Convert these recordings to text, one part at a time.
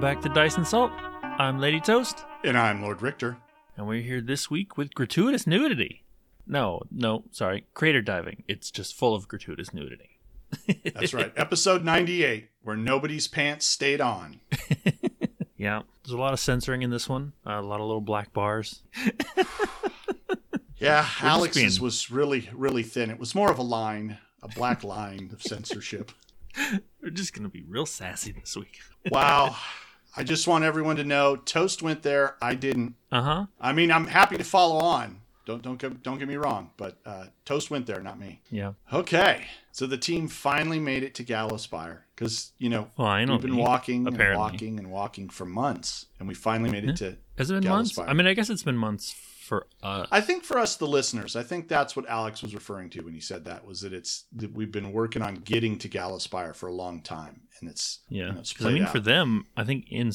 welcome back to Dice and Salt. I'm Lady Toast, And I'm Lord Richter. and we're here this week with gratuitous nudity. No, no, sorry, crater diving. It's just full of gratuitous nudity. That's right. Episode 98, where nobody's pants stayed on. Yeah, there's a lot of censoring in this one. Uh, a lot of little black bars. Yeah, just Alex's being- was really, really thin. It was more of a line, a black line of censorship. We're just gonna be real sassy this week. Wow. I just want everyone to know Toast went there. I didn't. Uh huh. I mean, I'm happy to follow on. Don't don't get, don't get me wrong, but uh, Toast went there, not me. Yeah. Okay, so the team finally made it to Gallowspire because you know Finally. we've been walking and walking and walking for months, and we finally made it to Has it been months? I mean, I guess it's been months for uh I think for us, the listeners, I think that's what Alex was referring to when he said that was that it's that we've been working on getting to Gallowspire for a long time, and it's Yeah, you know, it's I mean, out. for them, I think in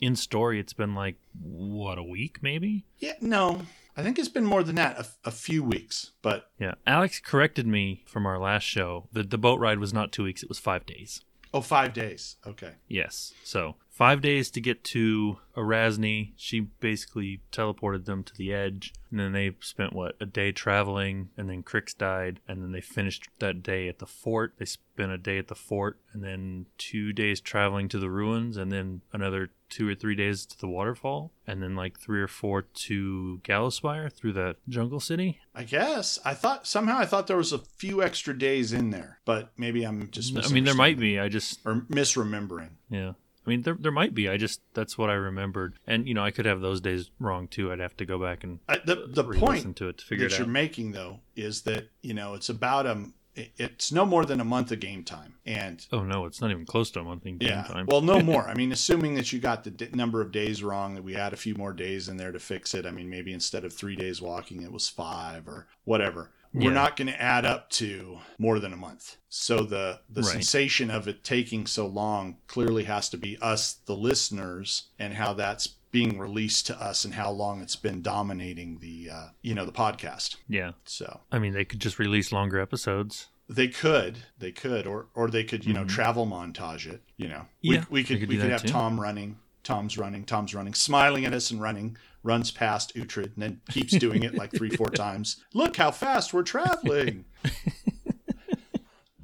in story, it's been like what a week, maybe. yeah, no, I think it's been more than that, a, a few weeks, but Yeah, Alex corrected me from our last show. that the boat ride was not two weeks; it was five days. oh, five days. Okay, Yes, so five days to get to Arazni. She basically teleported them to the edge, and then they spent what a day traveling, and then Crix died, and then they finished that day at the fort. They spent a day at the fort, and then two days traveling to the ruins, and then another two or three days to the waterfall, and then like three or four to Gallowspire through the jungle city. I guess I thought somehow I thought there was a few extra days in there, but maybe I'm just I mean, there might be. I just or misremembering. Yeah. I mean, there, there might be. I just, that's what I remembered. And, you know, I could have those days wrong too. I'd have to go back and I, the the point to it to figure that it you're making though is that you know it's about um it- it's no more than a month of game time and oh, no, it's not even close to a month in game yeah time. well no more i mean assuming that you got the d- number of days wrong that we had a few more days in there to fix it i mean maybe instead of three days walking it was five or whatever Yeah. we're not going to add up to more than a month so the the Right. sensation of it taking so long clearly has to be us the listeners and how that's being released to us and how long it's been dominating the uh, you know the podcast yeah. so I mean, they could just release longer episodes. they could, they could, or or they could, you know, travel montage it. You know, Mm-hmm. Yeah, we, we could, could we could have too. Tom running, Tom's running, Tom's running, smiling at us and running, runs past Uhtred and then keeps doing it like three, four times. Look how fast we're traveling.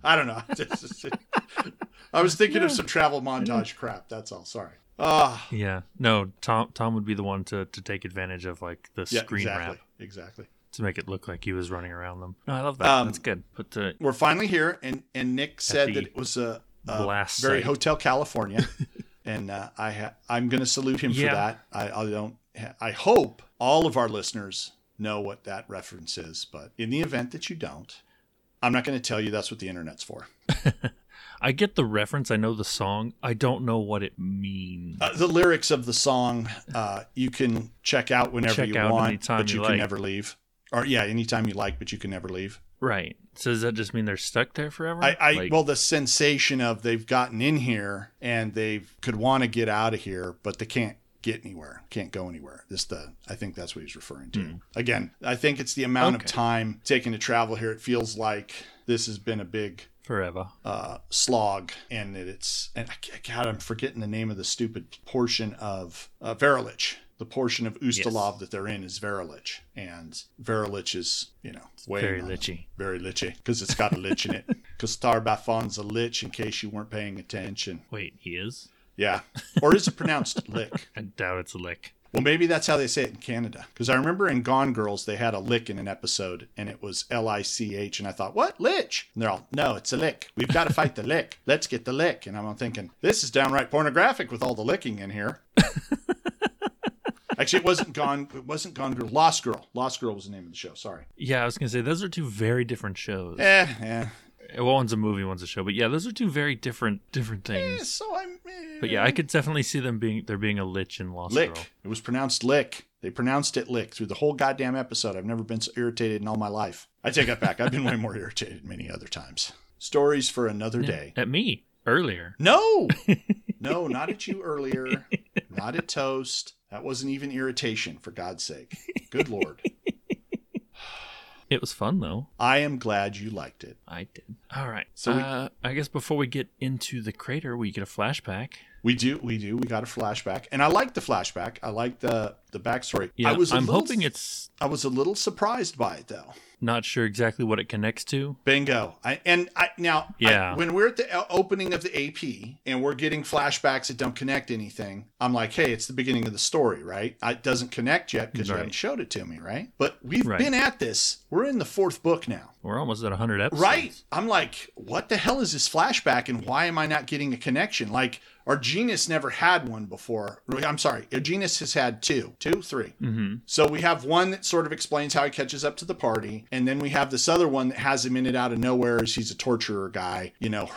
I don't know. I was thinking of some travel montage crap. That's all. Sorry. Ah, Yeah. No, Tom Tom would be the one to, to take advantage of, like, the yeah, screen exactly, wrap exactly. to make it look like he was running around them. No, I love that. Um, That's good. But, uh, We're finally here, and and Nick said that it was a, a very site. Hotel California, and uh, I ha- I'm going to salute him Yeah. for that. I, I don't. I hope all of our listeners know what that reference is, but in the event that you don't, I'm not going to tell you that's what the internet's for. I get the reference. I know the song. I don't know what it means. Uh, the lyrics of the song uh, you can check out whenever Check you out want, but you you, like. can never leave. Or yeah, anytime you like, but you can never leave. Right. So does that just mean they're stuck there forever? I, I Like- well, the sensation of they've gotten in here and they could want to get out of here, but they can't get anywhere, can't go anywhere. This the I think that's what he's referring to. Again, I think it's the amount of Hmm. Time taken to travel here. It feels like this has been a big forever. uh, slog, and that it's and I- God, I'm forgetting the name of the stupid portion of uh, Virlych. The portion of Ustalav that they're in is Virlych, and Virlych is you know way Very lichy. very lichy because it's got a lich in it. Because Tar-Baphon's a lich, in case you weren't paying attention. Wait, he is? Yeah, or is it pronounced lick? I doubt it's a lick. Well, maybe that's how they say it in Canada. Because I remember in Gone Girls they had a lick in an episode, and it was L I C H, and I thought, what lich? And they're all, no, it's a lick. We've got to fight the lick. Let's get the lick. And I'm thinking, this is downright pornographic with all the licking in here. Actually, it wasn't Gone. It wasn't Gone Girl. Lost Girl. Lost Girl was the name of the show. Sorry. Yeah, I was gonna say those are two very different shows. Eh, eh. Well, one's a movie, one's a show. But yeah, those are two very different different Eh, things. So I'm. eh. But yeah, I could definitely see them being there being a lich in Lost Lick. Girl. It was pronounced lick. They pronounced it lick through the whole goddamn episode. I've never been so irritated in all my life. I take that back. I've been way more irritated many other times. Stories for another day. At me earlier. No, no, not at you earlier. Not at Toast. That wasn't even irritation, for God's sake. Good Lord. It was fun though. I am glad you liked it. I did. All right. So So we- uh, I guess before we get into the crater, we get a flashback. We do, we do. We got a flashback, and I like the flashback. I like the the backstory. Yeah, I was. a I'm little- hoping it's I was a little surprised by it though. Not sure exactly what it connects to. Bingo. I, and I now, I- Yeah. when we're at the opening of the AP and we're getting flashbacks that don't connect anything, I'm like, hey, it's the beginning of the story, right? It doesn't connect yet because you haven't showed it to me, right? But we've Right. been at this. We're in the fourth book now. We're almost at 100 episodes. Right. I'm like, what the hell is this flashback and why am I not getting a connection? Like, our genus never had one before. I'm sorry, our genus has had two, two, three. hmm So we have one that sort of explains how he catches up to the party, and then we have this other one that has him in it out of nowhere as he's a torturer guy, you know,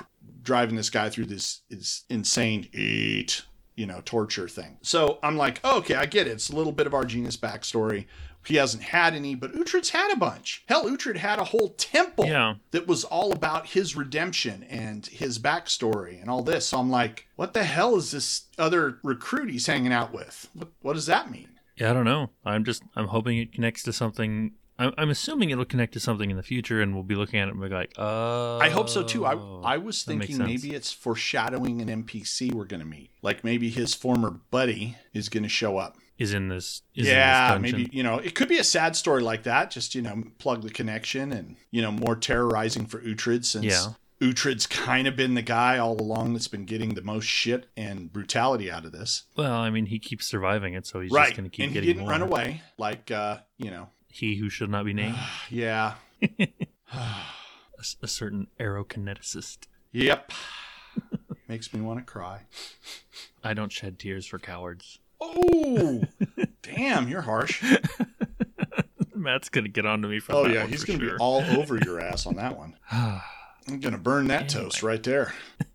driving this guy through this is insane eat, you know, torture thing. So I'm like, oh, okay, I get it. It's a little bit of our genius backstory. He hasn't had any, but Uhtred's had a bunch. Hell, Uhtred had a whole temple Yeah. that was all about his redemption and his backstory and all this. So I'm like, what the hell is this other recruit he's hanging out with? What, what does that mean? Yeah, I don't know. I'm just I'm hoping it connects to something. I'm, I'm assuming it'll connect to something in the future, and we'll be looking at it and be like, oh. I hope so too. I I was thinking maybe it's foreshadowing an NPC we're going to meet. Like maybe his former buddy is going to show up. is in this. Is yeah, in this maybe you know it could be a sad story like that. Just you know plug the connection and you know more terrorizing for Uhtred since Yeah. Uhtred's kind of been the guy all along that's been getting the most shit and brutality out of this. Well, I mean, he keeps surviving it, so he's right, just going to keep and he getting didn't more. run away like uh, you know. He who should not be named, Yeah. a certain aerokineticist. yep. Makes me want to cry. I don't shed tears for cowards. Oh, damn! You're harsh. Matt's going to get onto me oh, for Oh yeah, he's gonna sure. be all over your ass on that one. I'm gonna burn that toast right there.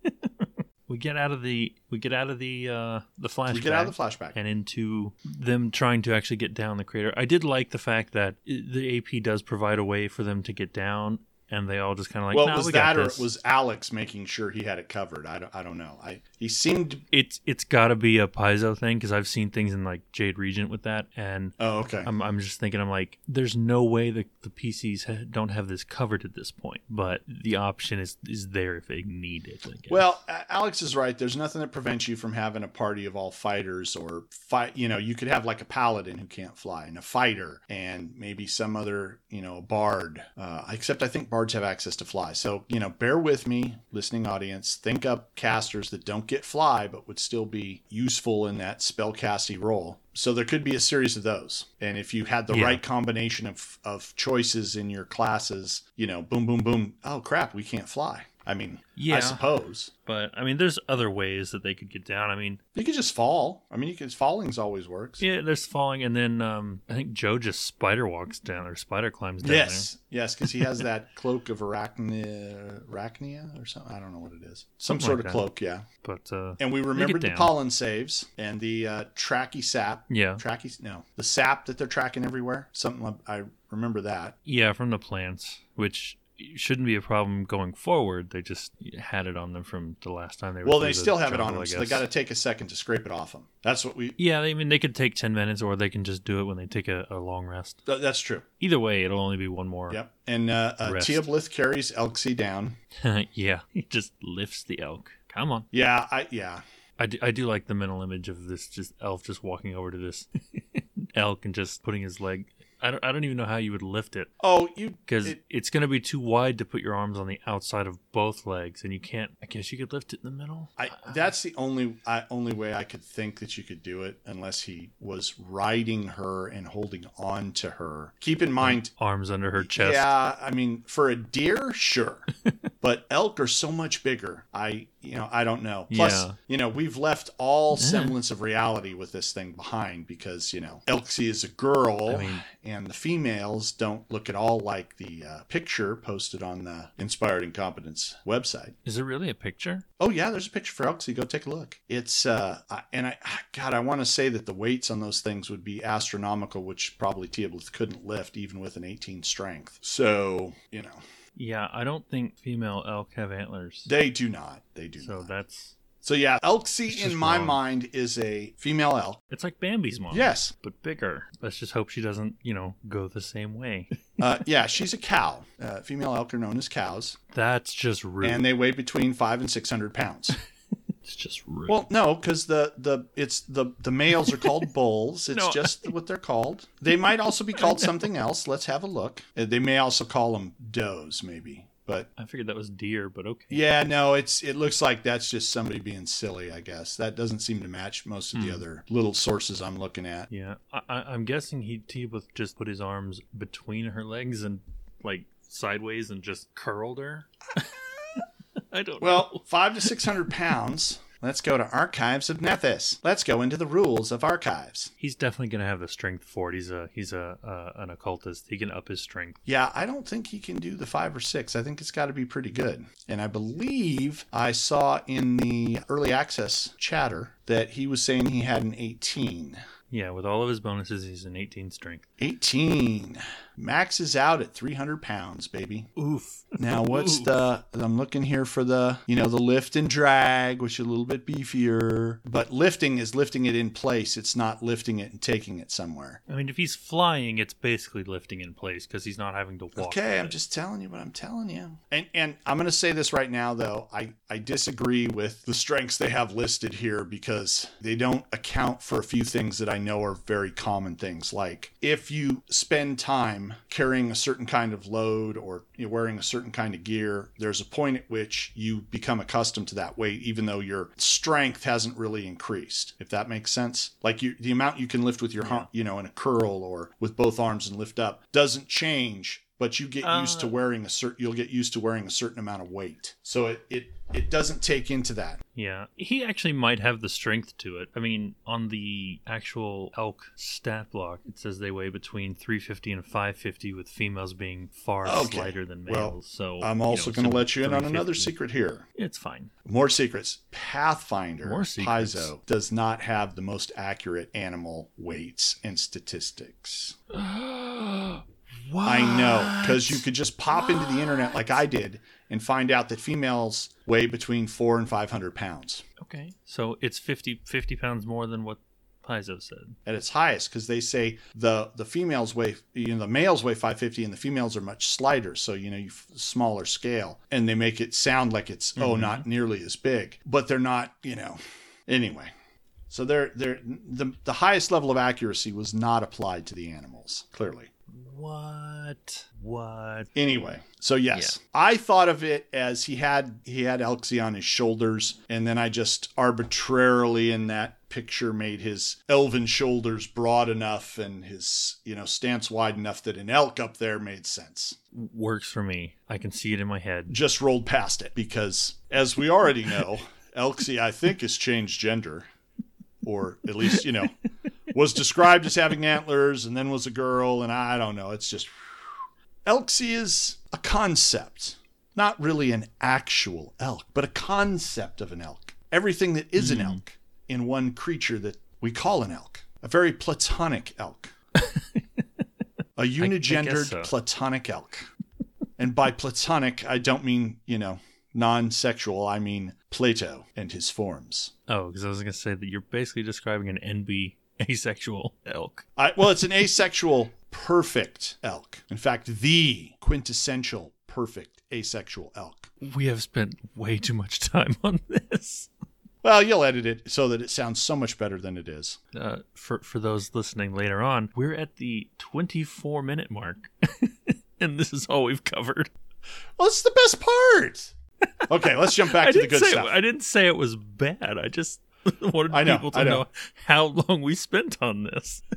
get out of the we get out of the uh the flashback. We get out of the flashback. and into them trying to actually get down the crater. I did like the fact that the AP does provide a way for them to get down, and they all just kind of like, well, "Nah, was we that or this." it was Alex making sure he had it covered? I don't, I don't know. I he seemed. It's it's got to be a Paizo thing because I've seen things in like Jade Regent with that, and Oh, okay. I'm I'm just thinking I'm like, there's no way the the PCs ha- don't have this covered at this point, but the option is is there if they need it. Well, Alex is right. There's nothing that prevents you from having a party of all fighters or fight. You know, you could have like a paladin who can't fly and a fighter and maybe some other, you know, bard. Uh, except I think bards have access to fly. So, you know, bear with me, listening audience. Think up casters that don't get fly but would still be useful in that spellcasty role. So there could be a series of those. And if you had the Yeah. right combination of, of choices in your classes, you know, boom, boom, boom. Oh, crap, we can't fly. I mean, yeah, I suppose. but I mean, there's other ways that they could get down. I mean, You could just fall. I mean, you could falling's always works. yeah, there's falling, and then um, I think Joe just spider walks down or spider climbs down Yes, yes, because he has that cloak of arachnia, arachnia or something. I don't know what it is. Some Something sort like of that. cloak, yeah. But uh, And we remembered the pollen saves and the uh, tracky sap. yeah, Tracky, no, the sap that they're tracking everywhere. Something like- I remember that. Yeah, from the plants, which shouldn't be a problem going forward. They just had it on them from the last time they were. Well, they the still have it on them, so they got to take a second to scrape it off them. That's what we. Yeah, I mean, they could take ten minutes, or they can just do it when they take a, a long rest. th- That's true. Either way, it'll only be one more. Yep. And uh, uh. Teoblith carries Elxie down. yeah, he just lifts the elk. Come on. Yeah, I yeah. I do, I do like the mental image of this just elf just walking over to this elk and just putting his leg. I don't, I don't even know how you would lift it Oh, you because it- it's going to be too wide to put your arms on the outside of both legs, and you can't. I guess you could lift it in the middle. I, that's the only I, only way I could think that you could do it, unless he was riding her and holding on to her. Keep in mind, arms under her chest. yeah, I mean, for a deer, sure, but elk are so much bigger. I, you know, I don't know. Plus, Yeah. you know, we've left all semblance of reality with this thing behind because you know, Elxie is a girl, I mean- and the females don't look at all like the uh, picture posted on the Inspired Incompetence website. Is it really a picture? Oh yeah, there's a picture for Elxie. Go take a look. It's uh, and I, God, I want to say that the weights on those things would be astronomical, which probably Teoblith couldn't lift even with an 18 strength. So you know, Yeah, I don't think female elk have antlers. they do not. They do so not. that's So yeah, Elxie in my wrong. mind is a female elk. it's like Bambi's mom. Yes. but bigger. Let's just hope she doesn't, you know, go the same way. Uh, yeah, she's a cow. Uh, female elk are known as cows, That's just rude. and they weigh between five and six hundred pounds. it's just rude. Well, no, because the the it's the the males are called bulls. It's No, just what they're called. They might also be called something else. Let's have a look. Uh, They may also call them does, maybe. But I figured that was deer, but okay. yeah, no, it's it looks like that's just somebody being silly. I guess that doesn't seem to match most of the Hmm. other little sources I'm looking at. Yeah, I, I, I'm guessing he he would just put his arms between her legs and like sideways and just curled her. I don't know. Well, five to six hundred pounds. Let's go to Archives of Nethys. Let's go into the rules of archives. He's definitely gonna have the strength for it. He's a he's a uh, an occultist. He can up his strength. Yeah, I don't think he can do the five or six. I think it's got to be pretty good. And I believe I saw in the early access chatter that he was saying he had an 18. Yeah, with all of his bonuses, he's an 18 strength. 18 maxes out at 300 pounds, baby. Oof. Now, what's Ooh. the? I'm looking here for the, you know, the lift and drag, which is a little bit beefier. But lifting is lifting it in place. It's not lifting it and taking it somewhere. I mean, if he's flying, it's basically lifting in place because he's not having to walk. Okay, I'm it. just telling you what I'm telling you. And and I'm going to say this right now though. I I disagree with the strengths they have listed here because they don't account for a few things that I know are very common things like if you spend time carrying a certain kind of load or you're wearing a certain kind of gear, there's a point at which you become accustomed to that weight even though your strength hasn't really increased. If that makes sense. Like you the amount you can lift with your Yeah. you know in a curl or with both arms and lift up doesn't change but you get used to Uh. wearing a certain you'll get used to wearing a certain amount of weight so it it it doesn't take into that Yeah, he actually might have the strength to it. I mean, on the actual elk stat block, it says they weigh between 350 and 550, with females being far Okay. lighter than males. Well, so i'm you also know, going to so let you in on another secret here It's fine. more secrets pathfinder More secrets. paizo does not have the most accurate animal weights and statistics what? i know because you could just pop into the internet like i did and find out that females weigh between four and 500 pounds. Okay, so it's 50, 50 pounds more than what Paizo said. at its highest because they say the the females weigh you know the males weigh 550 and the females are much slighter. So you know you smaller scale and they make it sound like it's oh Mhm. not nearly as big but they're not you know. Anyway so they're they're the the highest level of accuracy was not applied to the animals clearly What? What? Anyway, so yes, I thought of it as he had he had Elxie on his shoulders, and then I just arbitrarily in that picture made his elven shoulders broad enough and his you know stance wide enough that an elk up there made sense. Works for me. I can see it in my head. Just rolled past it because, as we already know, Elxie I think has changed gender, or at least you know was described as having antlers and then was a girl, and I don't know. It's just Elxie is a concept, not really an actual elk, but a concept of an elk. Everything that is an Mhm. elk in one creature that we call an elk, a very platonic elk, a unigendered so. platonic elk. And by platonic, I don't mean, you know, non sexual, I mean Plato and his forms. Oh, because I was gonna say that you're basically describing an NB asexual elk. I, well, it's an asexual perfect elk. In fact, the quintessential perfect asexual elk. We have spent way too much time on this. Well, you'll edit it so that it sounds so much better than it is. Uh, for for those listening later on, we're at the 24 minute mark, and this is all we've covered. Well, it's the best part. Okay, let's jump back to the good say stuff. I didn't say it was bad. I just wanted I know, people to I know. know. how long we spent on this.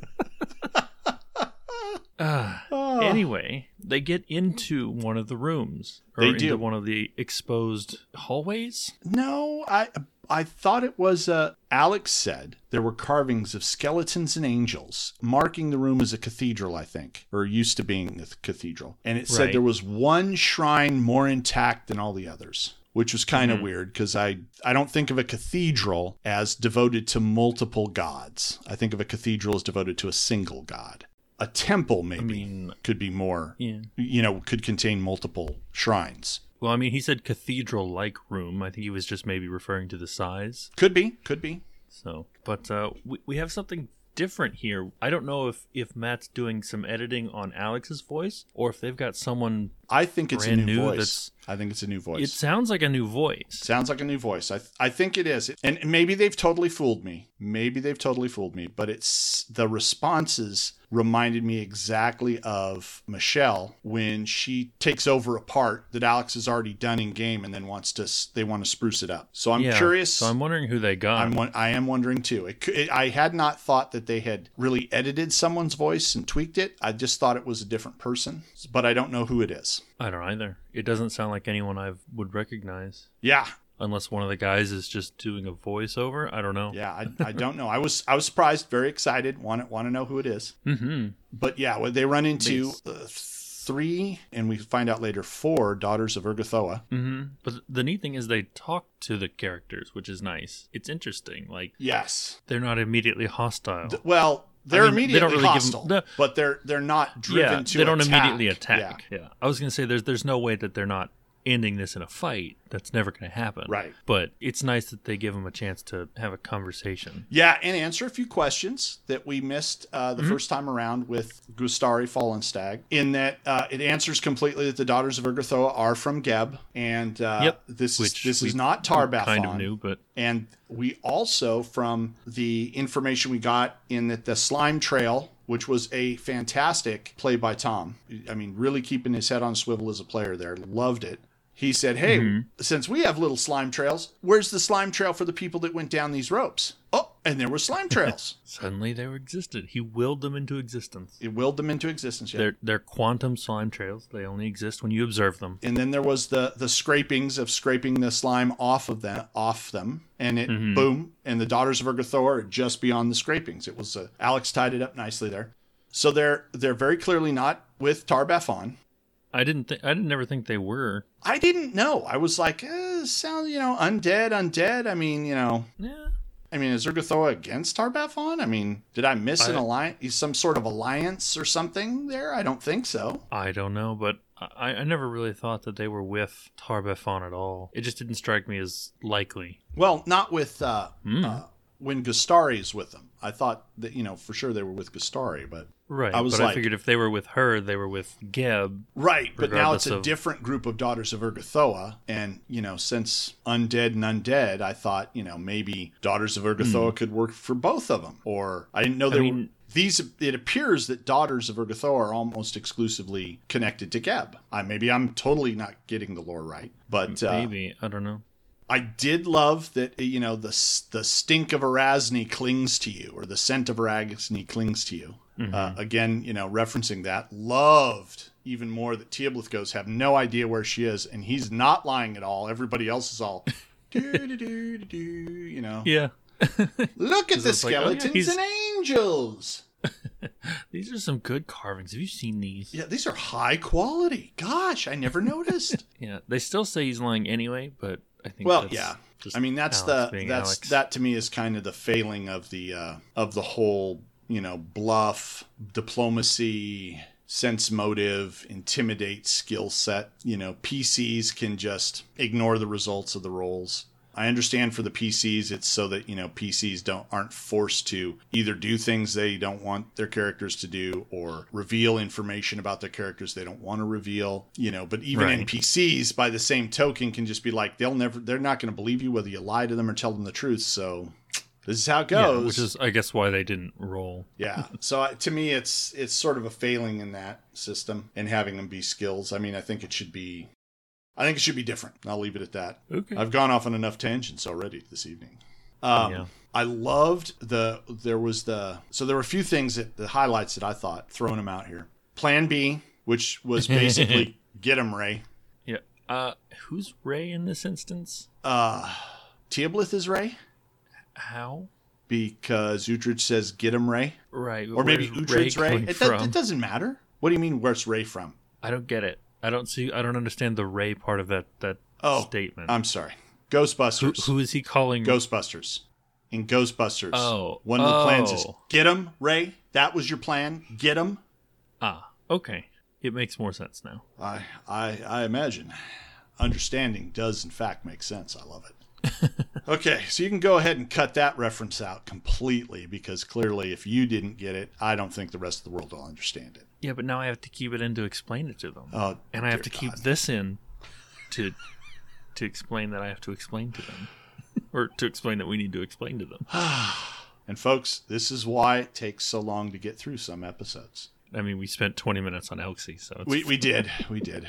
Ah. Oh. Anyway, they get into one of the rooms, or They into do. one of the exposed hallways. No, I I thought it was uh Alex said there were carvings of skeletons and angels marking the room as a cathedral, I think, or used to being a cathedral. And it said Right. there was one shrine more intact than all the others. Which was kind of Mhm. weird because I, I don't think of a cathedral as devoted to multiple gods. I think of a cathedral as devoted to a single god. A temple, maybe, I mean, could be more, yeah. you know, could contain multiple shrines. Well, I mean, he said cathedral-like room. I think he was just maybe referring to the size. Could be, could be. So, but uh, we we have something different here. I don't know if if Matt's doing some editing on Alex's voice or if they've got someone I think it's a new, new voice. I think it's a new voice. It sounds like a new voice. Sounds like a new voice. I I think it is. And maybe they've totally fooled me. Maybe they've totally fooled me, but it's the responses reminded me exactly of Michelle when she takes over a part that Alex has already done in game and then wants to they want to spruce it up. So I'm yeah. curious. So I'm wondering who they got. I'm I am wondering too. It, it, I had not thought that they had really edited someone's voice and tweaked it. I just thought it was a different person, but I don't know who it is. I don't either. It doesn't sound like anyone I would recognize. Yeah, Unless one of the guys is just doing a voiceover. I don't know. yeah, I, I don't know. I was I was surprised, very excited, want to want to know who it is. Mm-hmm. But yeah, when they run into uh, three, and we find out later four daughters of Urgathoa. Mm-hmm. But the neat thing is they talk to the characters, which is nice. It's interesting. Like Yes. they're not immediately hostile. Th- Well, they're mean, they don't immediately really give 'em- hostile, the- but they're they're not driven yeah, to. they don't attack. immediately attack. Yeah. I was gonna say there's there's no way that they're not ending this in a fight. That's never gonna happen. Right. But it's nice that they give them a chance to have a conversation. Yeah, and answer a few questions that we missed uh, Mm-hmm. the first time around with Gustari Fallen Stag. In that uh, it answers completely that the daughters of Urgathoa are from Geb, and uh, Yep. this is this is not Tar-Baphon. Kind of new, but And we also, from the information we got in that the slime trail, which was a fantastic play by Tom. I mean, really keeping his head on swivel as a player there. Loved it. He said, Hey, Mm-hmm. since we have little slime trails, where's the slime trail for the people that went down these ropes? Oh, and there were slime trails. suddenly they were existed. He willed them into existence. He willed them into existence. Yeah. They're they're quantum slime trails. They only exist when you observe them. and then there was the the scrapings of scraping the slime off of them off them and it Mm-hmm. boom and the daughters of Urgathoa are just beyond the scrapings it was uh, alex tied it up nicely there so they're they're very clearly not with Tar-Baphon. I didn't think I didn't never think they were. i didn't know i was like eh, sound you know undead undead i mean you know Yeah. I mean, is Urgathoa against Tar-Baphon? I mean, did I miss an alliance, some sort of alliance or something there? I don't think so. I don't know, but I, I never really thought that they were with Tar-Baphon at all. It just didn't strike me as likely. Well, not with uh, Hmm. uh, when Gustari is with them. I thought that you know for sure they were with Gustari, but Right. I was like- I figured if they were with her, they were with Geb. right. But now it's a of- different group of daughters of Urgathoa, and you know since undead and undead, I thought you know maybe daughters of Urgathoa could work for both of them, or I didn't know they were. Hmm. mean- These it appears that daughters of Urgathoa are almost exclusively connected to Geb. I maybe I'm totally not getting the lore right, but uh, Maybe I don't know. I did love that you know the the stink of Arazni clings to you, or the scent of Arazni clings to you. Uh, again, you know, referencing that. Loved even more that Teoblith goes have no idea where she is, and he's not lying at all. Everybody else is all. do, do, do, do, you know, Yeah. look at the it's like, oh, yeah, skeletons and angels. These are some good carvings. Have you seen these? Yeah, these are high quality. Gosh, I never noticed. Yeah. They still say he's lying anyway, but I think well that's yeah. i mean that's Alex the that's Alex. that to me is kind of the failing of the uh of the whole you know bluff diplomacy sense motive intimidate skill set. You know pcs can just ignore the results of the rolls I understand for the PCs it's so that you know PCs don't aren't forced to either do things they don't want their characters to do or reveal information about their characters they don't want to reveal, you know, but even Right. NPCs by the same token can just be like they'll never they're not going to believe you whether you lie to them or tell them the truth. So this is how it Yeah, goes. which is I guess why they didn't roll. Yeah. So to me, it's it's sort of a failing in that system and having them be skills. I mean, I think it should be, I think it should be different. I'll leave it at that. Okay. I've gone off on enough tangents already this evening. Um, Yeah. I loved the there was the so there were a few things that the highlights that I thought throwing them out here. Plan B, which was basically get him Ray. Yeah. Uh who's Ray in this instance? Uh, Teoblith is Ray How? because Uhtred says get him Ray, Right. or maybe where's Uhtred's Ray. coming It, it doesn't matter. What do you mean? Where's Ray from? I don't get it. I don't see. I don't understand the Ray part of that that Oh, statement. I'm sorry. who, Ghostbusters. who is he calling? Ghostbusters. In Ghostbusters, Oh. one of the plans is Oh. get him, Ray. That was your plan. Get him. Ah, okay. It makes more sense now. I, I, I imagine. Understanding does in fact make sense. I love it. okay, so you can go ahead and cut that reference out completely because clearly, if you didn't get it, I don't think the rest of the world will understand it. Yeah, but now I have to keep it in to explain it to them, Oh, and I have to dear keep this in to to explain that I have to explain to them, or to explain that we need to explain to them. And folks, this is why it takes so long to get through some episodes. I mean, we spent 20 minutes on Elxie, so it's, We we did, we did.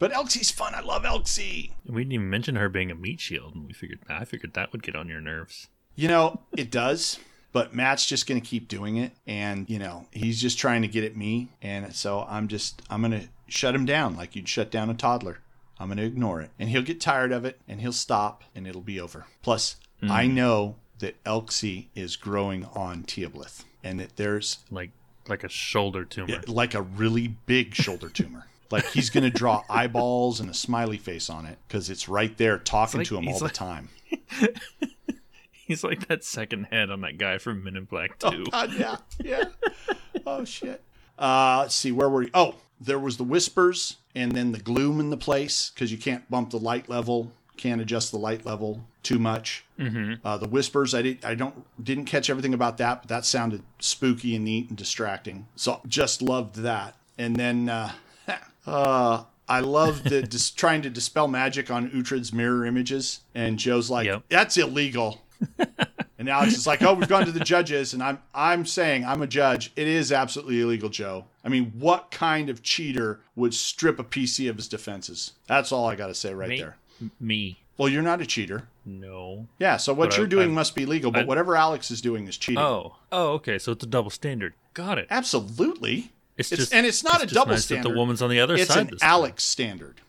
But Elxie's fun. I love Elxie. we didn't even mention her being a meat shield, and we figured I figured that would get on your nerves. You know, it does. But Matt's just going to keep doing it, and you know he's just trying to get at me, and so I'm just I'm going to shut him down like you'd shut down a toddler. I'm going to ignore it, and he'll get tired of it, and he'll stop, and it'll be over. Plus, hmm. I know that Elxie is growing on Teoblith, and that there's Like like a shoulder tumor. like a really big shoulder tumor. Like he's going to draw eyeballs and a smiley face on it because it's right there talking like- to him all he's the time. He's like that second head on that guy from Men in Black 2. God, yeah, yeah. Oh shit. Uh, let's see, where were you? Oh, there was the whispers and then the gloom in the place because you can't bump the light level, can't adjust the light level too much. Mm-hmm. Uh, the whispers, I did, I don't, didn't catch everything about that, but that sounded spooky and neat and distracting. So just loved that. And then, uh, uh, I love the dis- trying to dispel magic on Uhtred's mirror images, and Joe's like, Yep. "That's illegal." And Alex is like, "Oh, we've gone to the judges," and I'm I'm saying I'm a judge. It is absolutely illegal, Joe. I mean, what kind of cheater would strip a PC of his defenses? That's all I got to say right Me? there. Me. Well, you're not a cheater. No. Yeah, so what But you're doing I- must be legal, but I- whatever Alex is doing is cheating. Oh. Oh, okay. So it's a double standard. Got it. Absolutely. It's, It's, just and it's not a just double nice that standard. the woman's on the other it's side. an this time. Alex standard.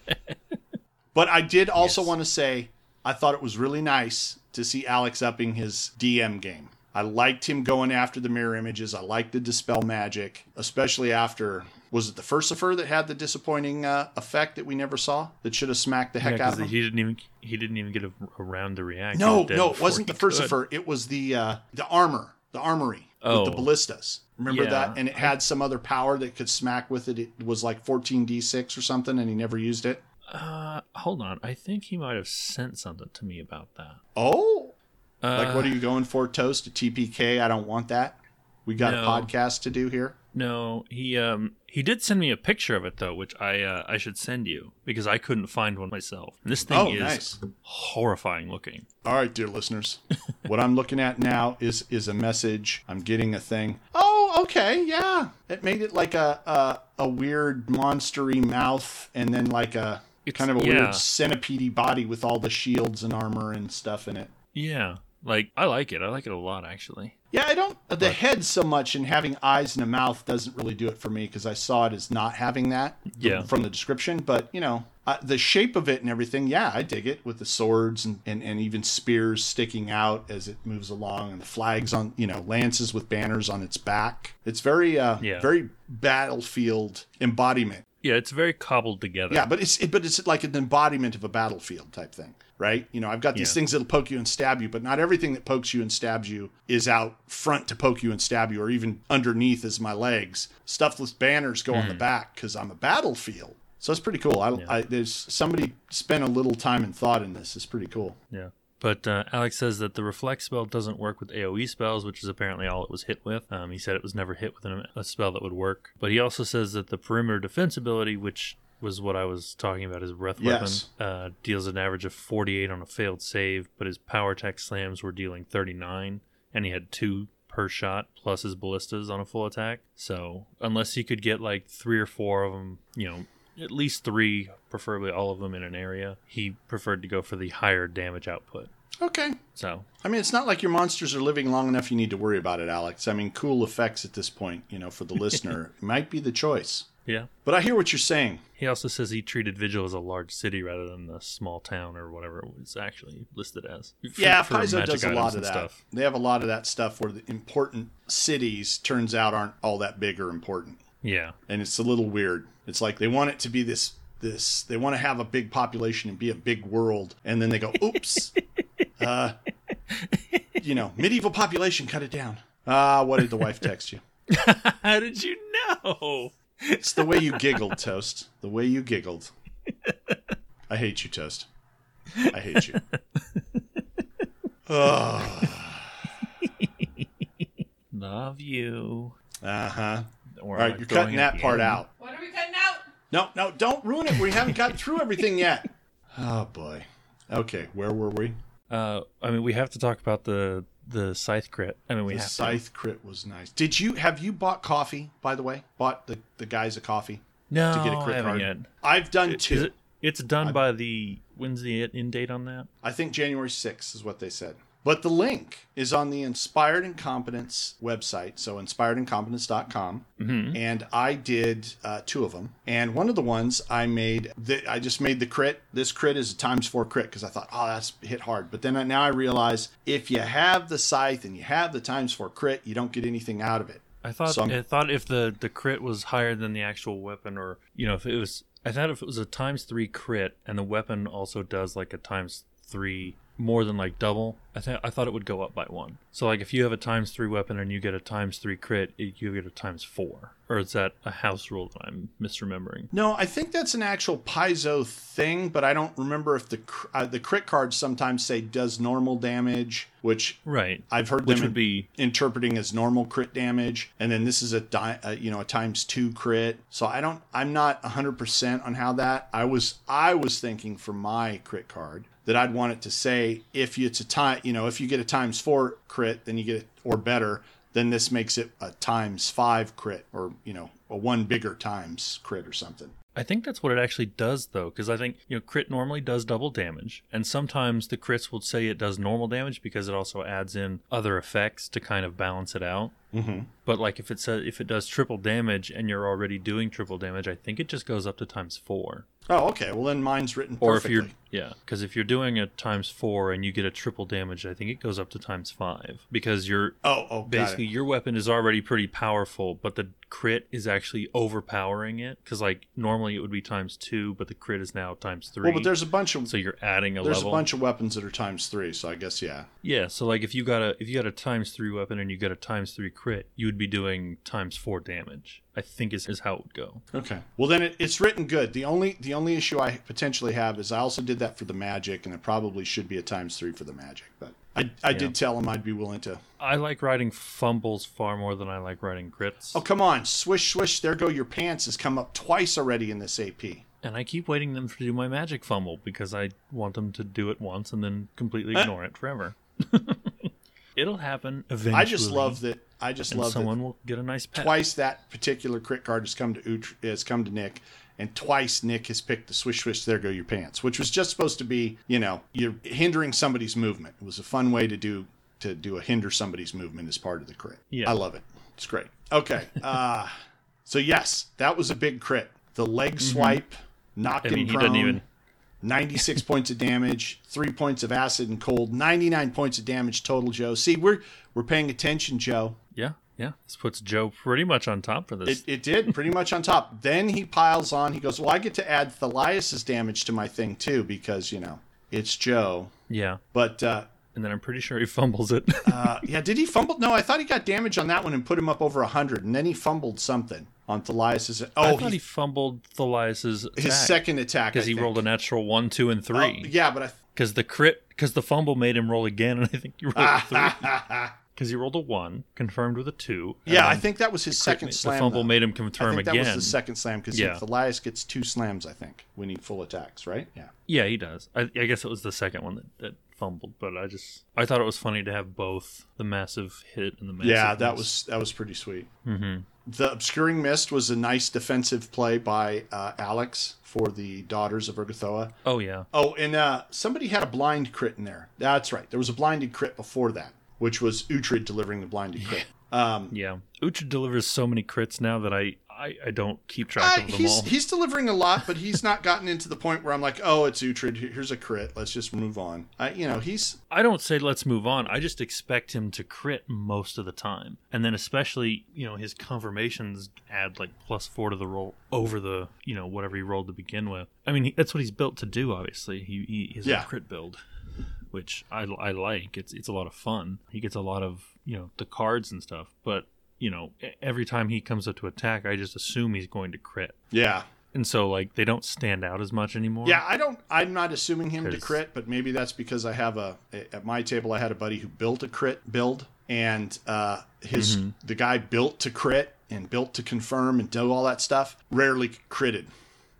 but I did also Yes. want to say I thought it was really nice to see Alex upping his DM game. I liked him going after the mirror images. I liked the dispel magic, especially after was it the Furcifer that had the disappointing uh, effect that we never saw that should have smacked the Yeah, heck out 'cause of him. he didn't even he didn't even get around to react. No, no, it wasn't the he could. It was the uh, the armor, the armory Oh. with the ballistas. Remember Yeah, that? And it had some other power that could smack with it. It was like 14d6 or something, and he never used it. Uh, hold on. I think he might have sent something to me about that. Oh, Uh, like what are you going for? Toast a TPK? I don't want that. We got No. a podcast to do here. No, he um he did send me a picture of it though, which I uh, I should send you because I couldn't find one myself. And this thing Oh, is nice. horrifying looking. All right, dear listeners, what I'm looking at now is is a message. I'm getting a thing. Oh, okay, yeah. It made it like a a, a weird monstery mouth, and then like a It's- kind of a yeah. weird centipede body with all the shields and armor and stuff in it. Yeah, like I like it. I like it a lot actually. Yeah, I don't. The head so much and having eyes and a mouth doesn't really do it for me because I saw it as not having that Yeah. from the description. But, you know, uh, the shape of it and everything, yeah, I dig it with the swords and, and, and even spears sticking out as it moves along and the flags on, you know, lances with banners on its back. It's very, uh, Yeah. very battlefield embodiment. Yeah, it's very cobbled together. Yeah, but it's it, but it's like an embodiment of a battlefield type thing, right? You know, I've got these Yeah. things that'll poke you and stab you, but not everything that pokes you and stabs you is out front to poke you and stab you, or even underneath as my legs. Stuff with banners go on Hmm. the back because I'm a battlefield. So it's pretty cool. I, I there's somebody spent a little time and thought in this. It's pretty cool. Yeah. But uh, Alex says that the reflect spell doesn't work with AoE spells, which is apparently all it was hit with. Um, he said it was never hit with an, a spell that would work. But he also says that the perimeter defense ability, which was what I was talking about, his breath Yes. weapon, uh, deals an average of 48 on a failed save, but his power attack slams were dealing 39, and he had two per shot plus his ballistas on a full attack. So unless he could get like three or four of them, you know, at least three, preferably all of them in an area, he preferred to go for the higher damage output. Okay. So I mean, it's not like your monsters are living long enough you need to worry about it, Alex. I mean, cool effects at this point, you know, for the listener might be the choice. yeah. But I hear what you're saying. He also says he treated Vigil as a large city rather than the small town or whatever it was actually listed as. For- Yeah, for Paizo does a lot of that. Stuff. They have a lot of that stuff where the important cities turns out aren't all that big or important, Yeah, and it's a little weird. It's like they want it to be this this they want to have a big population and be a big world, and then they go, "Oops, uh, you know, medieval population, cut it down." Ah, what did the wife text you? how did you know? It's the way you giggled, Toast. The way you giggled. I hate you, Toast. I hate you. Oh, Love you. uh huh. Or All right, you're cutting that part out. What are we cutting out? No, no, don't ruin it. We haven't gotten through everything yet. Oh boy. Okay, where were we? Uh, I mean, we have to talk about the the scythe crit. I mean, we The have to. scythe crit was nice. Did you have you bought coffee? By the way, bought the the guys a coffee No, to get a I crit haven't card. yet. I've done Is two. it? It's done by the when's the in date on that? I think January 6th is what they said. But the link is on the Inspired Incompetence website, so inspiredincompetence.com. Mm-hmm. And I did uh, two of them. And one of the ones I made, the, I just made the crit. This crit is a times four crit because I thought, oh, that's hit hard. But then I, now I realize if you have the scythe and you have the times four crit, you don't get anything out of it. I thought So I thought if the the crit was higher than the actual weapon, or you know, if it was, I thought if it was a times three crit and the weapon also does like a times three more than like double, I thought I thought it would go up by one. So like if you have a times three weapon and you get a times three crit, it, you get a times four. Or is that a house rule that I'm misremembering? No, I think that's an actual Paizo thing, but I don't remember if the cr- uh, the crit cards sometimes say does normal damage, which Right. I've heard Which them would be interpreting as normal crit damage, and then this is a, di- a you know a times two crit. So I don't, I'm not hundred percent on how that. I was I was thinking for my crit card that I'd want it to say if it's a time, you know, if you get a times four crit, then you get it or better. Then this makes it a times five crit, or you know, a one bigger times crit or something. I think that's what it actually does, though, because I think you know crit normally does double damage, and sometimes the crits will say it does normal damage because it also adds in other effects to kind of balance it out. Mm-hmm. But like if it says if it does triple damage and you're already doing triple damage, I think it just goes up to times four. Oh, okay. Well, then mine's written Perfectly. Or if you're yeah, because if you're doing a times four and you get a triple damage, I think it goes up to times five because you're oh, oh, basically your weapon is already pretty powerful, but the crit is actually overpowering it because like normally it would be times two, but the crit is now times three. Well, but there's a bunch of so you're adding a there's level. a bunch of weapons that are times three. So I guess yeah. yeah, so like if you got a if you got a times three weapon and you got a times three crit, you would be doing times four damage. I think is, is how it would go. Okay. Well, then it, it's written good. The only the only issue I potentially have is I also did that for the magic, and it probably should be a times three for the magic. But I, I did tell him I'd be willing to. I like writing fumbles far more than I like writing crits. Oh come on, swish swish! There go your pants has come up twice already in this AP. And I keep waiting them to do my magic fumble because I want them to do it once and then completely eh. ignore it forever. It'll happen eventually. I just love that. I just and love someone that will get a nice pet. twice that particular crit card has come to Ut- has come to Nick, and twice Nick has picked the swish swish. There go your pants, which was just supposed to be you know you're hindering somebody's movement. It was a fun way to do to do a hinder somebody's movement as part of the crit. Yeah. I love it. It's great. Okay. Uh, so yes, that was a big crit. The leg swipe knocked Mm-hmm. I mean, him he prone. even. 96 points of damage, three points of acid and cold, 99 points of damage total. Joe, see, we're we're paying attention, Joe. Yeah, yeah. This puts Joe pretty much on top for this. It, it did pretty much on top. Then he piles on. He goes, "Well, I get to add Thalias's damage to my thing too because you know it's Joe." yeah. But uh, And then I'm pretty sure he fumbles it. uh, yeah, did he fumble? No, I thought he got damage on that one and put him up over hundred, and then he fumbled something on Thalias's. I Oh, thought he, he, fumbled Thalias's his second attack because he think. rolled a natural one, two, and Oh, three. yeah, but I. Because the crit, because the fumble made him roll again, and I think he rolled a three. Because he rolled a one, confirmed with a two. Yeah, I think that was his second slam. The fumble though. made him I confirm think that was the second slam because Yeah. Thalias gets two slams. I think when he full attacks, right? Yeah. Yeah, he does. I, I guess it was the second one that, that fumbled, but I just I thought it was funny to have both the massive hit and the massive Yeah, that miss. was that was pretty sweet. Mhm. The obscuring mist was a nice defensive play by uh, Alex for the daughters of Urgathoa. Oh yeah, Oh, and uh, somebody had a blind crit in there. That's right. There was a blinded crit before that, which was Uhtred delivering the blinded crit. Um, yeah. Ucha delivers so many crits now that I I, I don't keep track uh, of them he's all. he's delivering a lot, but he's not gotten into the point where I'm like, oh, it's Uhtred. Here's a crit. Let's just move on. I, you know, he's I don't say let's move on. I just expect him to crit most of the time, and then especially you know his confirmations add like plus four to the roll over the you know whatever he rolled to begin with. I mean that's what he's built to do. Obviously, he, he is Yeah. a crit build, which I, I like. It's it's a lot of fun. He gets a lot of you know the cards and stuff, but you know every time he comes up to attack, I just assume he's going to crit, yeah. and so like they don't stand out as much anymore. Yeah, I don't. I'm not assuming him to crit, but maybe that's because I have a at my table. I had a buddy who built a crit build, and uh, his Mm-hmm. the guy built to crit, and built to confirm and do all that stuff, rarely critted.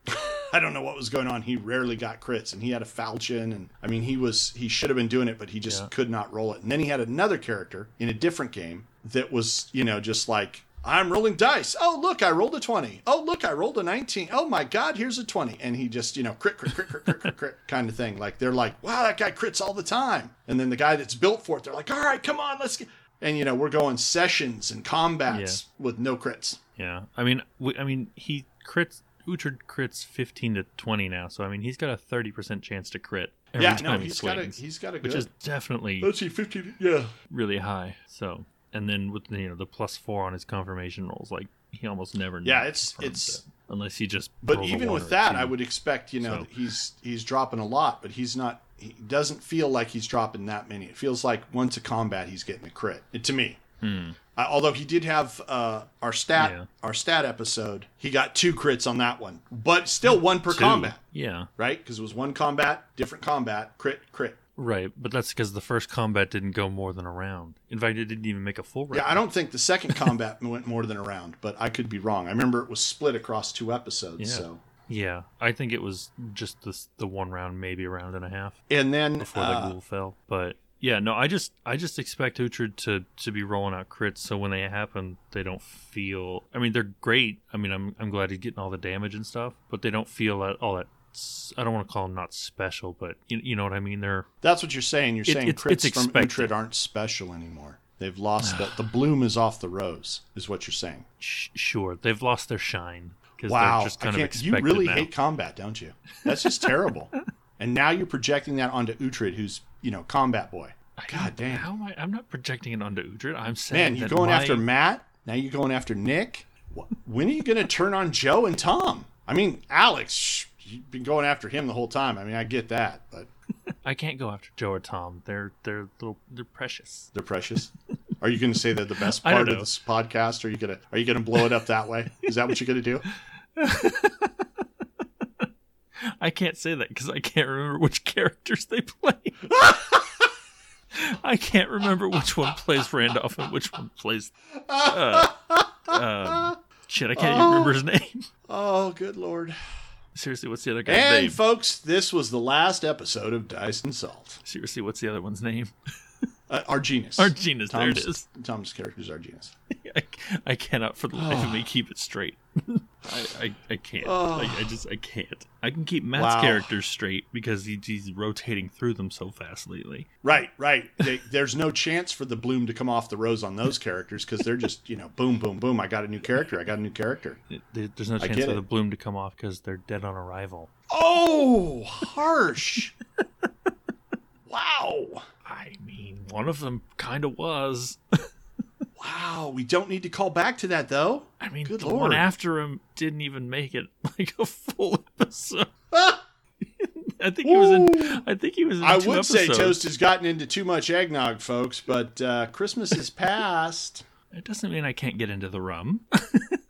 I don't know what was going on. He rarely got crits, and he had a falchion, and I mean, he was he should have been doing it, but he just Yeah. could not roll it. And then he had another character in a different game that was, you know, just like I'm rolling dice. Oh, look, I rolled a 20. Oh, look, I rolled a 19. Oh my God, here's a 20. And he just, you know, crit, crit, crit, crit, crit, crit, crit kind of thing. Like they're like, wow, that guy crits all the time. And then the guy that's built for it, they're like, all right, come on, let's get. And you know, we're going sessions and combats with no crits. Yeah, I mean, we, I mean, he crits. Uhtred crits fifteen to twenty now, so I mean, he's got a thirty percent chance to crit every yeah, time no, he he's got a swings, he's got a which is definitely Let's see, 15. Yeah. really high. So, and then with you know the plus four on his confirmation rolls, like he almost never. Yeah, it's- it's- it, unless he just. But even with that. I would expect, you know, So- he's he's dropping a lot, but he's not. He doesn't feel like he's dropping that many. It feels like once a combat, he's getting a crit. It, to me, Hmm. Uh, although he did have uh, our stat Yeah. our stat episode, he got two crits on that one, but still one per Two. combat, Yeah, right? Because it was one combat, different combat, crit, crit. right. But that's because the first combat didn't go more than a round. In fact, it didn't even make a full round. Yeah, I don't think the second combat went more than a round, but I could be wrong. I remember it was split across two episodes. Yeah. So, Yeah, I think it was just the the one round, maybe a round and a half. and then before uh, the ghoul fell. But yeah, no, I just I just expect Uhtred to to be rolling out crits, so when they happen, they don't feel. I mean, they're great. I mean, I'm I'm glad he's getting all the damage and stuff, but they don't feel that all that. I don't want to call them not special, but you, you know what I mean. They're That's what you're saying. You're It- saying it's- crits it's from. Uhtred aren't special anymore. They've lost the, the bloom is off the rose, is what you're saying. sh- sure they've lost their shine because Wow, they're just kind I of can't, you really now. hate combat, don't you? That's just terrible. And now you're projecting that onto Uhtred, who's you know combat boy. God damn, How am I? I'm not projecting it onto Uhtred. I'm saying man, you're going my- after Matt. Now you're going after Nick. When are you going to turn on Joe and Tom? I mean, Alex, shh, you've been going after him the whole time. I mean, I get that, but I can't go after Joe or Tom. They're they're little they're precious. they're precious. Are you going to say they're the best part of this podcast? Are you going to are you going to blow it up that way? Is that what you're going to do? I can't say that because I can't remember which characters they play. I can't remember which one plays Randolph and which one plays. Uh, um, shit, I can't even remember his name. Oh, good lord. Seriously, what's the other guy's And name? And folks, this was the last episode of Dice and Salt. Seriously, what's the other one's name? Uh, Arginus. Arginus, there it Tom's, is. Tom's character's Arginus. I, I cannot for the life of me keep it straight. I, I, I can't. I, I just I can't. I can keep Matt's Wow. characters straight because he, he's rotating through them so fast lately. Right, right. They, there's no chance for the bloom to come off the rose on those characters because they're just, you know, boom, boom, boom. I got a new character. I got a new character. It- there- there's no chance get for it. the bloom to come off because they're dead on arrival. Oh, harsh. wow. I mean, one of them kind of was. Wow. We don't need to call back to that, though. I mean, Good the lord. one after him didn't even make it like a full episode. Ah! I think he was in. I think he was in I would say. Toast has gotten into too much eggnog, folks, but uh, Christmas is past. It doesn't mean I can't get into the rum.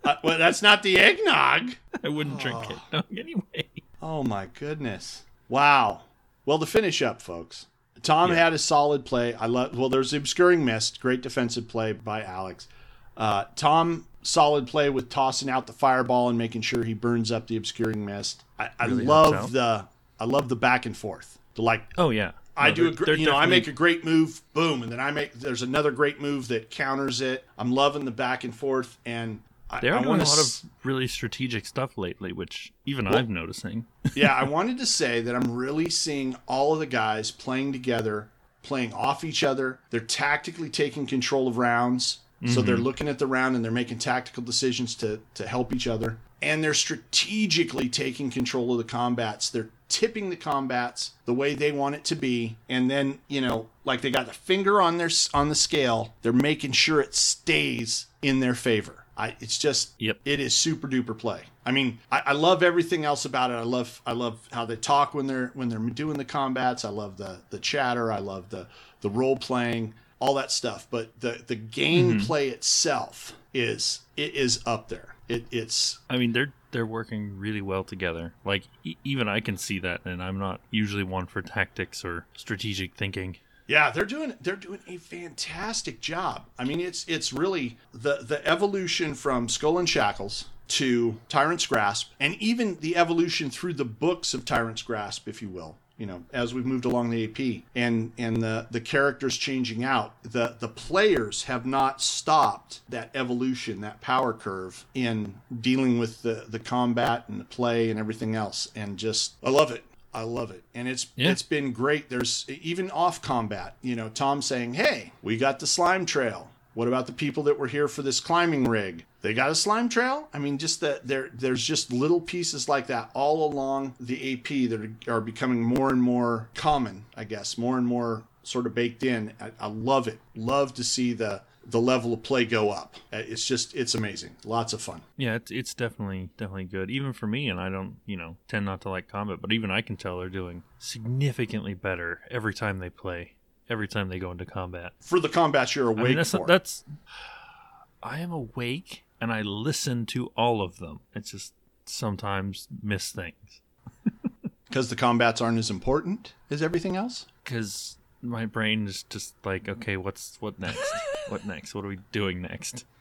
uh, well, that's not the eggnog. I wouldn't drink eggnog anyway. Oh my goodness! Wow. Well, to finish up, folks, Tom Yeah. had a solid play. I love. Well, there's the obscuring mist. Great defensive play by Alex. Uh, Tom solid play with tossing out the fireball and making sure he burns up the obscuring mist. I, I Really love the. I love the back and forth. The like Oh yeah, I do a great, you know, I make a great move, boom, and then I make there's another great move that counters it. I'm loving the back and forth, and I, They're I doing a lot to, of really strategic stuff lately, which even I'm noticing. yeah, I wanted to say that I'm really seeing all of the guys playing together, playing off each other. They're tactically taking control of rounds, so mm-hmm. they're looking at the round and they're making tactical decisions to to help each other, and they're strategically taking control of the combats. They're tipping the combats the way they want it to be and then you know like they got the finger on their on the scale they're making sure it stays in their favor I, it's just Yep. it is super duper play. I mean I, I love everything else about it. I love i love how they talk when they're when they're doing the combats. I love the the chatter. I love the the role playing all that stuff. But the the gameplay mm-hmm. itself is it is up there. It, it's I mean, they're they're working really well together. Like e- even I can see that, and I'm not usually one for tactics or strategic thinking. Yeah, they're doing they're doing a fantastic job. I mean, it's it's really the the evolution from Skull and Shackles to Tyrant's Grasp, and even the evolution through the books of Tyrant's Grasp, if you will. You know, as we've moved along the AP and and the the characters changing out, the the players have not stopped that evolution, that power curve in dealing with the the combat and the play and everything else. And just I love it. I love it, and it's Yeah. it's been great. There's even off combat, you know, Tom saying, "Hey, we got the slime trail. What about the people that were here for this climbing rig? They got a slime trail. I mean, just that there there's just little pieces like that all along the AP that are, are becoming more and more common. I guess more and more sort of baked in. I, I love it. Love to see the the level of play go up. Uh, It's just it's amazing. Lots of fun. Yeah, it's it's definitely definitely good. Even for me, and I don't you know tend not to like combat, but even I can tell they're doing significantly better every time they play, every time they go into combat. For the combats you're awake I mean, that's for. that's. I am awake and I listen to all of them. It's just sometimes miss things Because the combats aren't as important as everything else? because my brain is just like, okay, what's what next? What next? What are we doing next?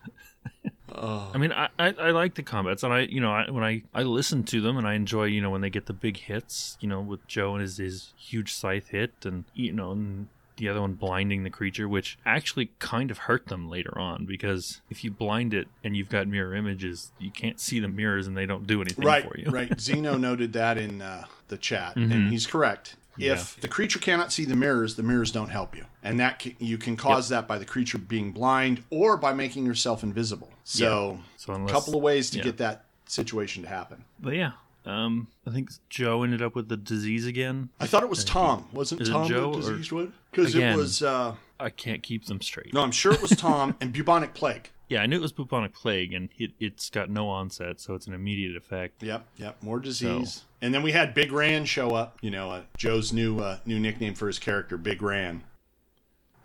I mean, I, I, I like the combats, and I, you know, I, when I, I listen to them, and I enjoy, you know, when they get the big hits, you know, with Joe and his, his huge scythe hit, and you know, and the other one blinding the creature, which actually kind of hurt them later on because if you blind it and you've got mirror images, you can't see the mirrors, and they don't do anything right, for you. right. Zeno noted that in uh, the chat, Mhm. and he's correct. Yeah. If the creature cannot see the mirrors, the mirrors don't help you, and that ca you can cause that by the creature being blind or by making yourself invisible. So, So a couple of ways to yeah. get that situation to happen. but yeah, um, I think Joe ended up with the disease again. I thought it was Tom. Wasn't Tom Joe the diseased one? Because it was. Uh, I can't keep them straight. no, I'm sure it was Tom and bubonic plague. Yeah, I knew it was bubonic plague, and it, it's got no onset, so it's an immediate effect. Yep, yep. More disease. And then we had Big Ran show up. You know, uh, Joe's new uh, new nickname for his character, Big Ran.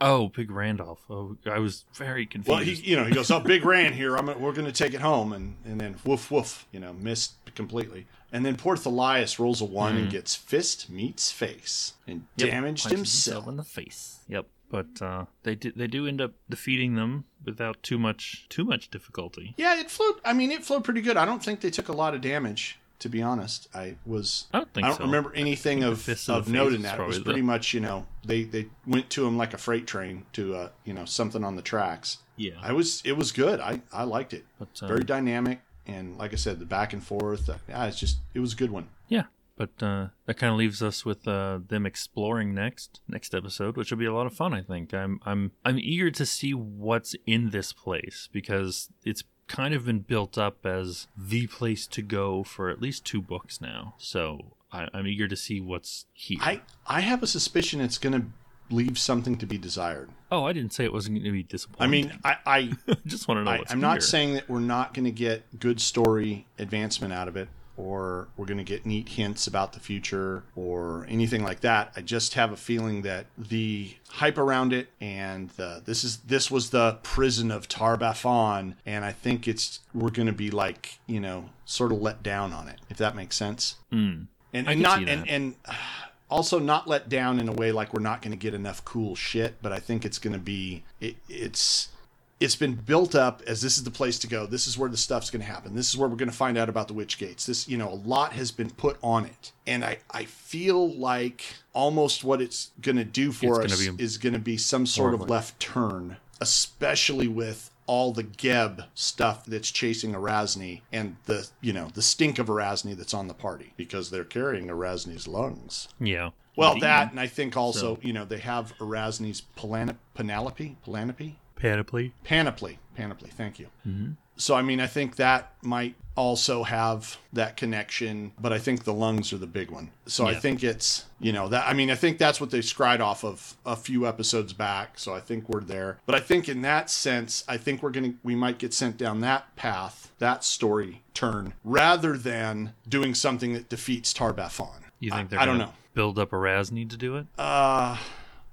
Oh, Big Randolph. Oh, I was very confused. Well, he, you know, he goes, "Oh, Big Ran here. I'm, we're going to take it home," and and then woof woof, you know, missed completely. And then poor Thalias rolls a one and gets fist meets face and Mm. Yep, damaged punches himself. in the face. Yep, but uh, they do they do end up defeating them without too much too much difficulty. Yeah, it flowed. I mean, it flowed pretty good. I don't think they took a lot of damage. To be honest, I was. I don't think I don't so. remember anything of, of of note in that. It was pretty the- much, you know, they they went to him like a freight train to, uh, you know, something on the tracks. Yeah, I was. It was good. I I liked it. but um, Very dynamic, and like I said, the back and forth. Uh, yeah, it's just. It was a good one. yeah. But uh, that kind of leaves us with uh, them exploring next next episode, which will be a lot of fun. I think I'm I'm I'm eager to see what's in this place because it's kind of been built up as the place to go for at least two books now. So I, I'm eager to see what's here. I I have a suspicion it's going to leave something to be desired. oh, I didn't say it wasn't going to be I disappointing. mean, I I, I just want to know I I'm not saying that we're not going to get good story advancement out of it. Or we're going to get neat hints about the future or anything like that. I just have a feeling that the hype around it and the, this is this was the prison of Tar-Baphon, and I think it's we're going to be like you know sort of let down on it if that makes sense. Mm. and, and not and, and uh, also not let down in a way like we're not going to get enough cool shit but i think it's going to be it, it's it's been built up as this is the place to go this is where the stuff's going to happen this is where we're going to find out about the witch gates this you know a lot has been put on it and i i feel like almost what it's going to do for It's us gonna is going to be some sort more of left turn especially with all the Geb stuff that's chasing Arazni and the you know the stink of Arazni that's on the party because they're carrying Arazni's lungs. Yeah. Well, Indeed. that and I think also So- you know they have Arazni's Pelan- Penelope, Penelope, panoply. panoply, panoply. Thank you. Mm-hmm. So I mean, I think that might also have that connection, but I think the lungs are the big one. So I think it's you know that I mean I think that's what they scried off of a few episodes back. So I think we're there. But I think in that sense, I think we're gonna we might get sent down that path, that story turn, rather than doing something that defeats Tar-Baphon. You think I, they're I don't know. build up Arazni to do it? Uh,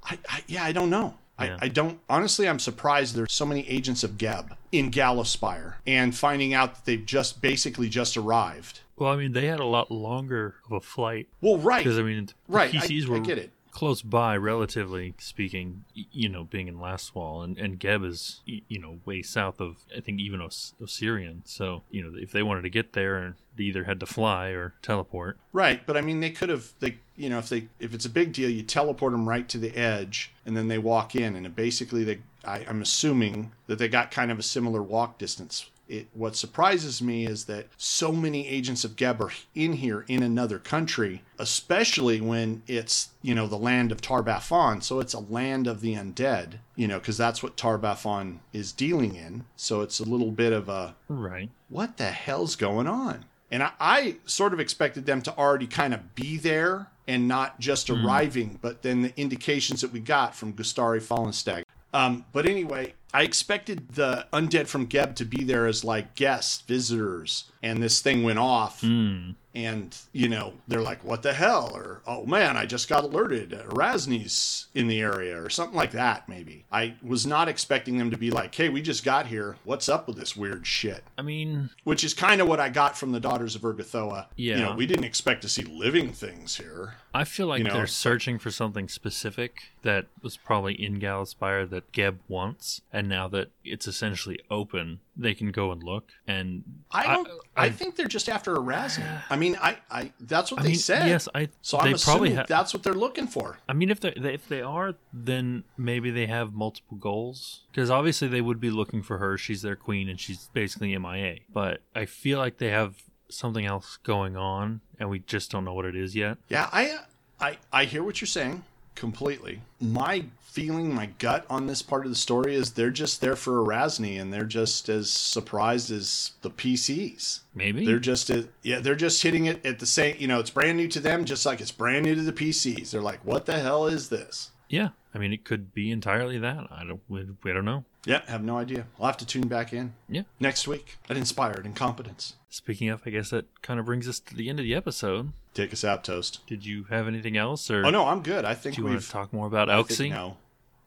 I, I yeah, I don't know. Yeah. I, I don't honestly. I'm surprised there's so many agents of Geb in Gallowspire, and finding out that they've just basically just arrived. Well, I mean, they had a lot longer of a flight Well, right, because I mean, the right. PCs I, were I get it. Close by, relatively speaking, you know, being in Last Wall, and, and Geb is, you know, way south of, I think, even Os- Osirion. So, you know, if they wanted to get there, they either had to fly or teleport. Right, but I mean, they could have they you know if they if it's a big deal, you teleport them right to the edge, and then they walk in, and basically they I, I'm assuming that they got kind of a similar walk distance. It, what surprises me is that so many agents of Geb are in here in another country, especially when it's you know the land of Tar-Baphon, so it's a land of the undead, you know, because that's what Tar-Baphon is dealing in. So it's a little bit of a Right. what the hell's going on? And I, I sort of expected them to already kind of be there and not just arriving, but then the indications that we got from Gustari Fallenstag. Um, but anyway, I expected the undead from Geb to be there as like guests, visitors, and this thing went off. Hmm. And, you know, they're like, what the hell? Or, oh man, I just got alerted. Arazni's in the area, or something like that, maybe. I was not expecting them to be like, hey, we just got here. What's up with this weird shit? I mean, which is kind of what I got from the Daughters of Urgathoa. Yeah. You know, we didn't expect to see living things here. I feel like You know, they're searching for something specific that was probably in Gallowspire that Geb wants, and now that it's essentially open, they can go and look. And I don't. I, I- think they're just after Arazni. I mean, I, I. That's what I they mean, said. yes, I. So I'm assuming ha- that's what they're looking for. I mean, if they if they are, then maybe they have multiple goals. Because obviously they would be looking for her. She's their queen, and she's basically MIA. But I feel like they have something else going on, and we just don't know what it is yet. Yeah, I, I, I hear what you're saying completely. My feeling, my gut on this part of the story is they're just there for Arazni, and they're just as surprised as the PCs. Maybe They're just uh, yeah, they're just hitting it at the same. You know, it's brand new to them, just like it's brand new to the PCs. They're like, "What the hell is this?" yeah. I mean, it could be entirely that. I don't. We, we don't know. Yeah, have no idea. I'll have to tune back in Yeah. next week at Inspired Incompetence. Speaking of, I guess that kind of brings us to the end of the episode. Take us out, Toast. Did you have anything else, or Oh no, I'm good. I think do you want we've to talk more about I think Elxie? no.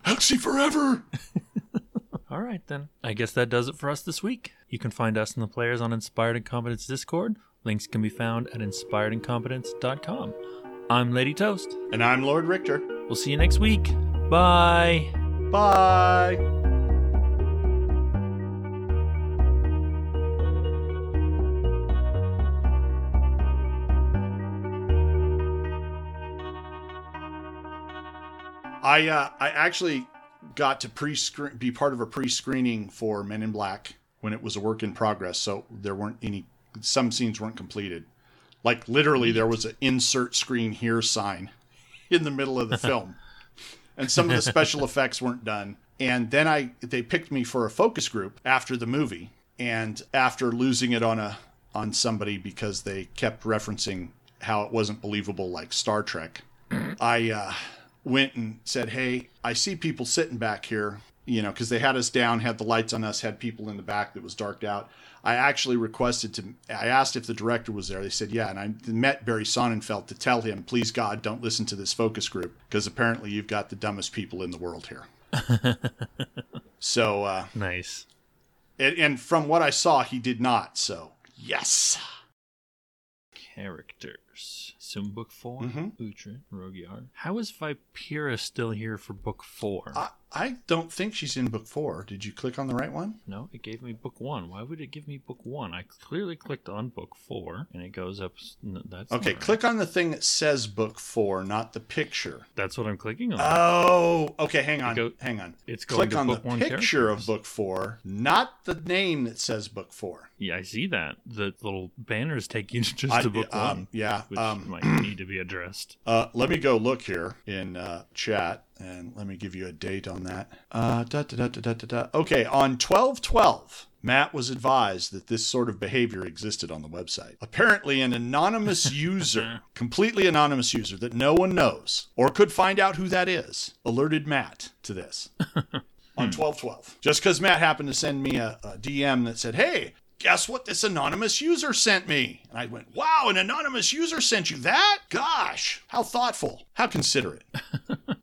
Elxie forever. All right, then. I guess that does it for us this week. You can find us and the players on Inspired Incompetence Discord. Links can be found at inspiredincompetence.com. I'm Lady Toast. and I'm Lord Richter. We'll see you next week. Bye. Bye. I uh, I actually got to pre be part of a pre screening for Men in Black when it was a work in progress, so there weren't any some scenes weren't completed. Like literally, there was an insert screen here sign in the middle of the film and some of the special effects weren't done. And then I they picked me for a focus group after the movie, and after losing it on a on somebody because they kept referencing how it wasn't believable like Star Trek, I uh, went and said, "Hey, I see people sitting back here." You know, because they had us down, had the lights on us, had people in the back that was darked out. I actually requested to. I asked if the director was there. They said yeah, and I met Barry Sonnenfeld to tell him, please God, don't listen to this focus group because apparently you've got the dumbest people in the world here. so, uh, Nice. and, and from what I saw, he did not. So, yes. Characters. So book 4 Mhm. Uhtred, Rogiar. How is Vipira still here for book four? I, I don't think she's in book four. Did you click on the right one? no, it gave me book one. Why would it give me book one? I clearly clicked on book four, and it goes up. s- n- That's Okay, right. click on the thing that says book four, not the picture. That's what I'm clicking on. Oh, okay. Hang on. Go- hang on. it's going Click to on the book one picture of book four, not the name that says book four. Yeah, I see that. The little banners take you just I- to book um, one, Yeah. which Um, might need to be addressed. uh, let me go look here in uh, chat and let me give you a date on that. Uh, da, da, da. Okay, on 1212, Matt was advised that this sort of behavior existed on the website. Apparently, an anonymous user, completely anonymous user that no one knows or could find out who that is, alerted Matt to this. on 1212. Just because Matt happened to send me a, a DM that said, Hey, guess what this anonymous user sent me? And I went, Wow, an anonymous user sent you that? Gosh, how thoughtful, how considerate.